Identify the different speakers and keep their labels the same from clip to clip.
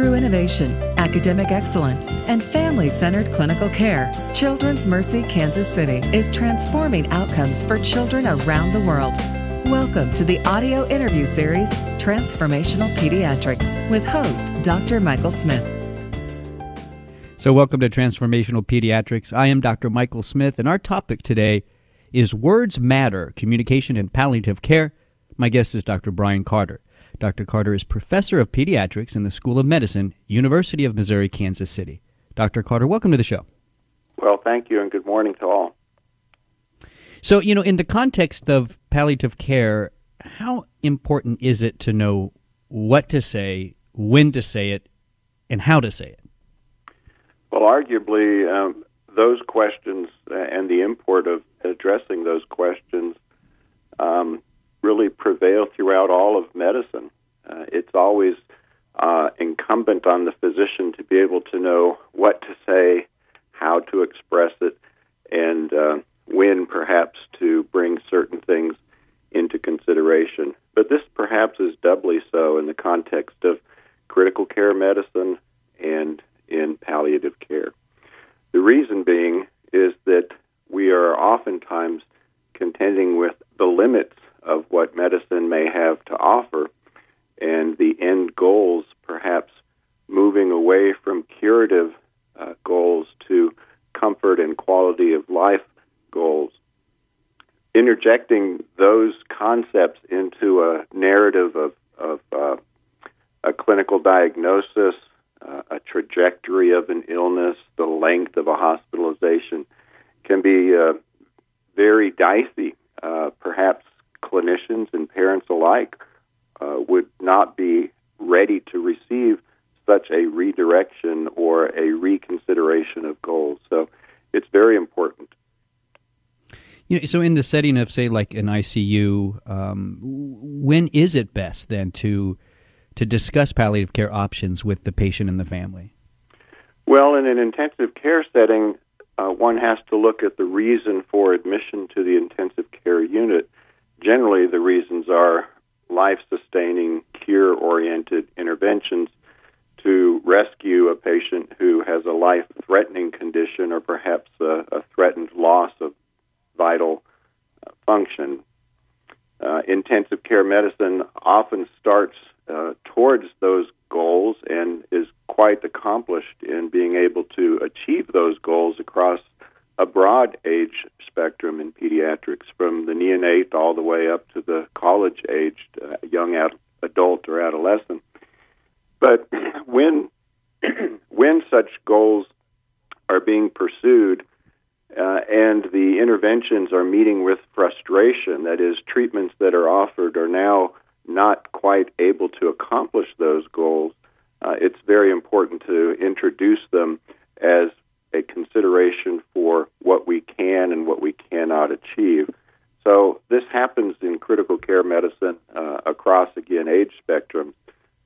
Speaker 1: Through innovation, academic excellence, and family centered clinical care, Children's Mercy Kansas City is transforming outcomes for children around the world. Welcome to the audio interview series, Transformational Pediatrics, with host Dr. Michael Smith.
Speaker 2: So, welcome to Transformational Pediatrics. I am Dr. Michael Smith, and our topic today is Words Matter Communication and Palliative Care. My guest is Dr. Brian Carter. Dr. Carter is professor of pediatrics in the School of Medicine, University of Missouri, Kansas City. Dr. Carter, welcome to the show.
Speaker 3: Well, thank you, and good morning to all.
Speaker 2: So, you know, in the context of palliative care, how important is it to know what to say, when to say it, and how to say it?
Speaker 3: Well, arguably, um, those questions uh, and the import of addressing those questions um, really prevail throughout all of medicine. Uh, it's always uh, incumbent on the physician to be able to know what to say, how to express it, and uh, when perhaps to bring certain things into consideration. But this perhaps is doubly so in the context of critical care medicine and in palliative care. The reason being is that we are oftentimes contending with the limits of what medicine may have to offer, and the end goals perhaps moving away from curative uh, goals to comfort and quality of life goals. Interjecting those concepts into a narrative of, of uh, a clinical diagnosis, uh, a trajectory of an illness, the length of a hospitalization can be uh, very dicey, uh, perhaps clinicians and parents alike uh, would not be ready to receive such a redirection or a reconsideration of goals. So it's very important.
Speaker 2: You know, so, in the setting of, say, like an ICU, um, when is it best then to to discuss palliative care options with the patient and the family?
Speaker 3: Well, in an intensive care setting, uh, one has to look at the reason for admission to the intensive care unit generally the reasons are life sustaining, cure oriented interventions to rescue a patient who has a life threatening condition or perhaps a, a, threatened loss of vital uh, function. Uh, intensive care medicine often starts uh, towards those goals and is quite accomplished in being able to achieve those goals across a broad age spectrum in pediatrics, from the neonate all the way up to the college aged uh, young ad- adult or adolescent. But when when such goals are being pursued interventions are meeting with frustration, that is, treatments that are offered are now not quite able to accomplish those goals, uh, it's very important to introduce them as a consideration for what we can and what we cannot achieve. So this happens in critical care medicine uh, across again age spectrum,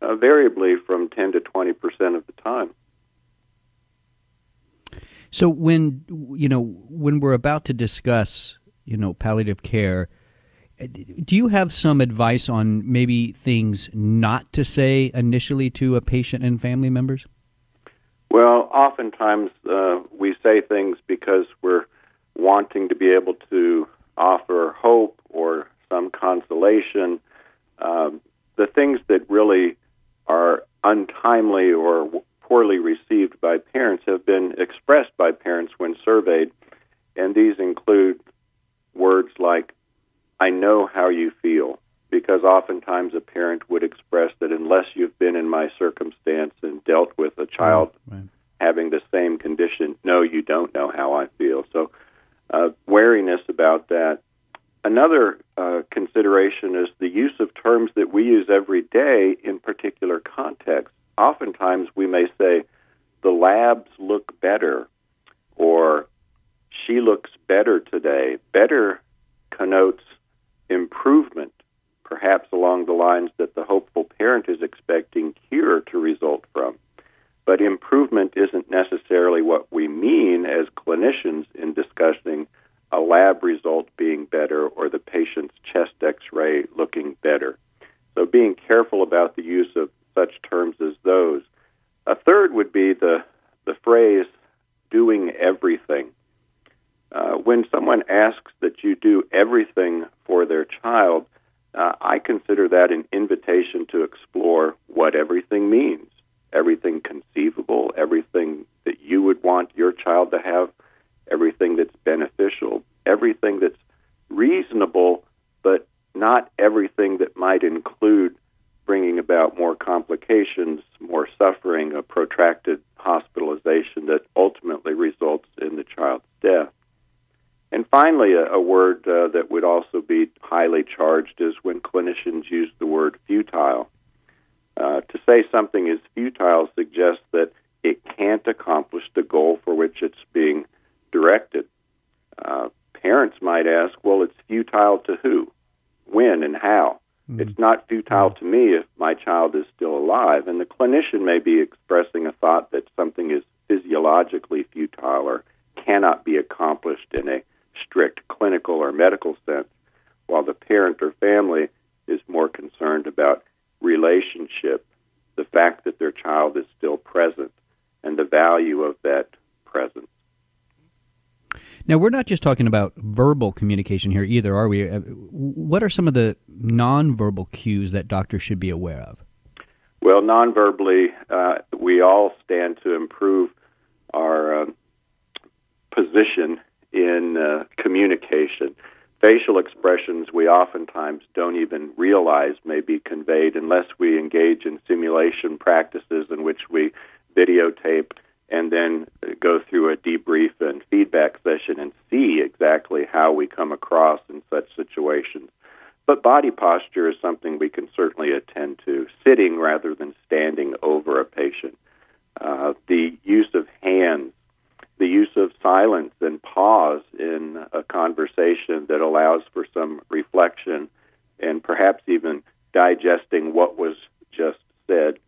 Speaker 3: uh, variably from 10 to 20 percent of the time.
Speaker 2: So when you know when we're about to discuss you know palliative care, do you have some advice on maybe things not to say initially to a patient and family members?
Speaker 3: Well, oftentimes uh, we say things because we're wanting to be able to offer hope or some consolation. Um, the things that really are untimely or poorly received by parents have been expressed by parents when surveyed, and these include words like, I know how you feel because oftentimes a parent would express that unless you've been in my circumstance and dealt with a child right. having the same condition, no, you don't know how I feel. So, uh, wariness about that. Another uh, consideration is the use of terms that we use every day in particular contexts. Oftentimes we may say, the labs look better, or she looks better today. Better connotes improvement perhaps along the lines that the hopeful parent is expecting cure to result from. But improvement isn't necessarily what we mean as clinicians in discussing a lab result being better or the patient's chest x ray looking better. So, being careful about the use of such terms as those. A third would be the the phrase "doing everything." Uh, when someone asks that you do everything for their child, uh, I consider that an invitation to explore what everything means. Everything conceivable, everything that you would want your child to have, everything that's beneficial, everything that's reasonable, but not everything that might include bringing about more complications, more suffering, a protracted hospitalization that ultimately results in the child's death. And finally, a, a word uh, that would also be highly charged is when clinicians use the word futile. Uh, to say something is futile suggests that it can't accomplish the goal for which it's being directed. Uh, parents might ask, well, it's futile to who, when, and how? Mm-hmm. It's not futile to me if my child is still alive. And the clinician may be expressing a thought that something is physiologically futile or cannot be accomplished in a strict clinical or medical sense, while the parent or family is more concerned about relationship, the fact that their child is still present, and the value of that presence.
Speaker 2: Now, we're not just talking about verbal communication here either, are we? Uh, what are some of the nonverbal cues that doctors should be aware of?
Speaker 3: Well, nonverbally, we all stand to improve our uh, position in uh, communication. Facial expressions we oftentimes don't even realize may be conveyed unless we engage in simulation practices in which we videotape and then go through a debrief and feedback session and see exactly how we come across in such situations. But body posture is something we can certainly attend to, sitting rather than standing over a patient. Uh, the use of hands the use of silence and pause in a conversation that allows for some reflection and perhaps even digesting what was just said.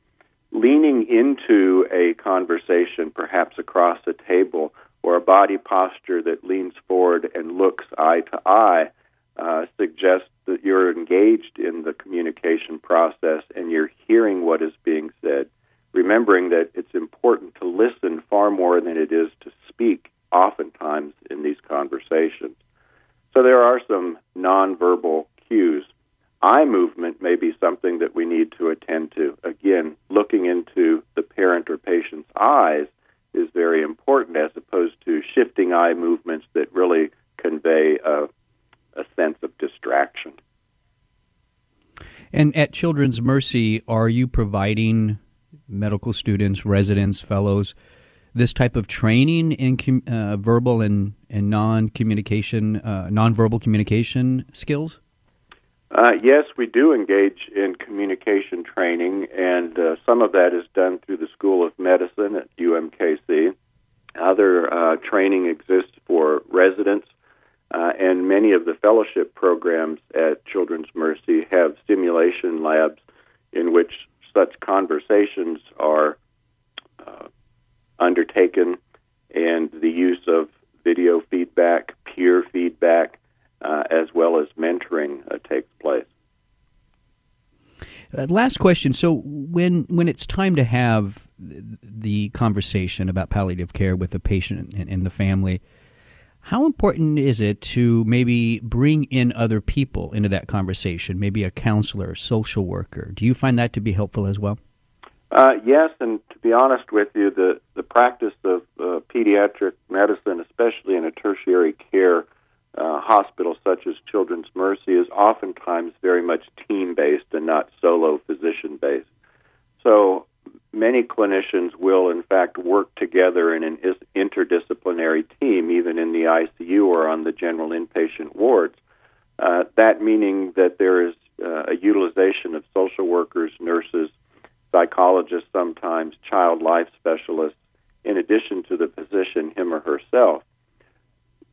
Speaker 3: Leaning into a conversation, perhaps across a table, or a body posture that leans forward and looks eye to eye, uh, suggests that you're engaged in the communication process and you're hearing what is being said remembering that it's important to listen far more than it is to speak, oftentimes in these conversations. So there are some nonverbal cues. Eye movement may be something that we need to attend to. Again, looking into the parent or patient's eyes is very important as opposed to shifting eye movements that really convey a, a sense of distraction.
Speaker 2: And at Children's Mercy, are you providing medical students, residents, fellows, this type of training in com- uh, verbal and, and non communication, uh, non-verbal communication skills?
Speaker 3: Uh, yes, we do engage in communication training, and uh, some of that is done through the School of Medicine at UMKC. Other uh, training exists for residents, uh, and many of the fellowship programs at Children's Mercy have simulation labs in which such conversations are uh, undertaken and the use of video feedback, peer feedback, uh, as well as mentoring uh, takes place.
Speaker 2: Uh, last question. So, when when it's time to have the conversation about palliative care with the patient and, and the family, how important is it to maybe bring in other people into that conversation, maybe a counselor, a social worker? Do you find that to be helpful as well?
Speaker 3: Uh, yes, and to be honest with you, the, the practice of uh, pediatric medicine, especially in a tertiary care uh, hospital such as Children's Mercy, is oftentimes very much team based and not solo physician based. So many clinicians will, in fact, work together in an interdisciplinary team, even in the ICU or on the general inpatient wards. Uh, that meaning that there is uh, a utilization of social workers, nurses, psychologists, sometimes child life specialists, in addition to the physician, him or herself.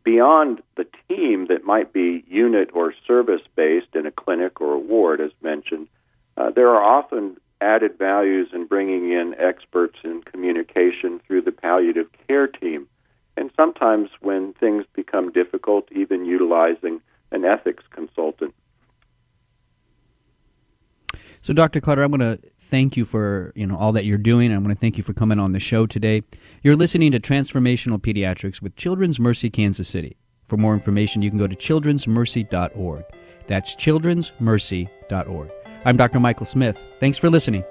Speaker 3: Beyond the team that might be unit or service based in a clinic or a ward, as mentioned, uh, there are often added values in bringing in experts in communication through the palliative care team. And sometimes when things become difficult, even utilizing an ethics consultant.
Speaker 2: So, Dr. Carter, I'm going to thank you for you know all that you're doing. I want to thank you for coming on the show today. You're listening to Transformational Pediatrics with Children's Mercy Kansas City. For more information, you can go to childrensmercy.org. That's childrensmercy.org. I'm Dr. Michael Smith. Thanks for listening.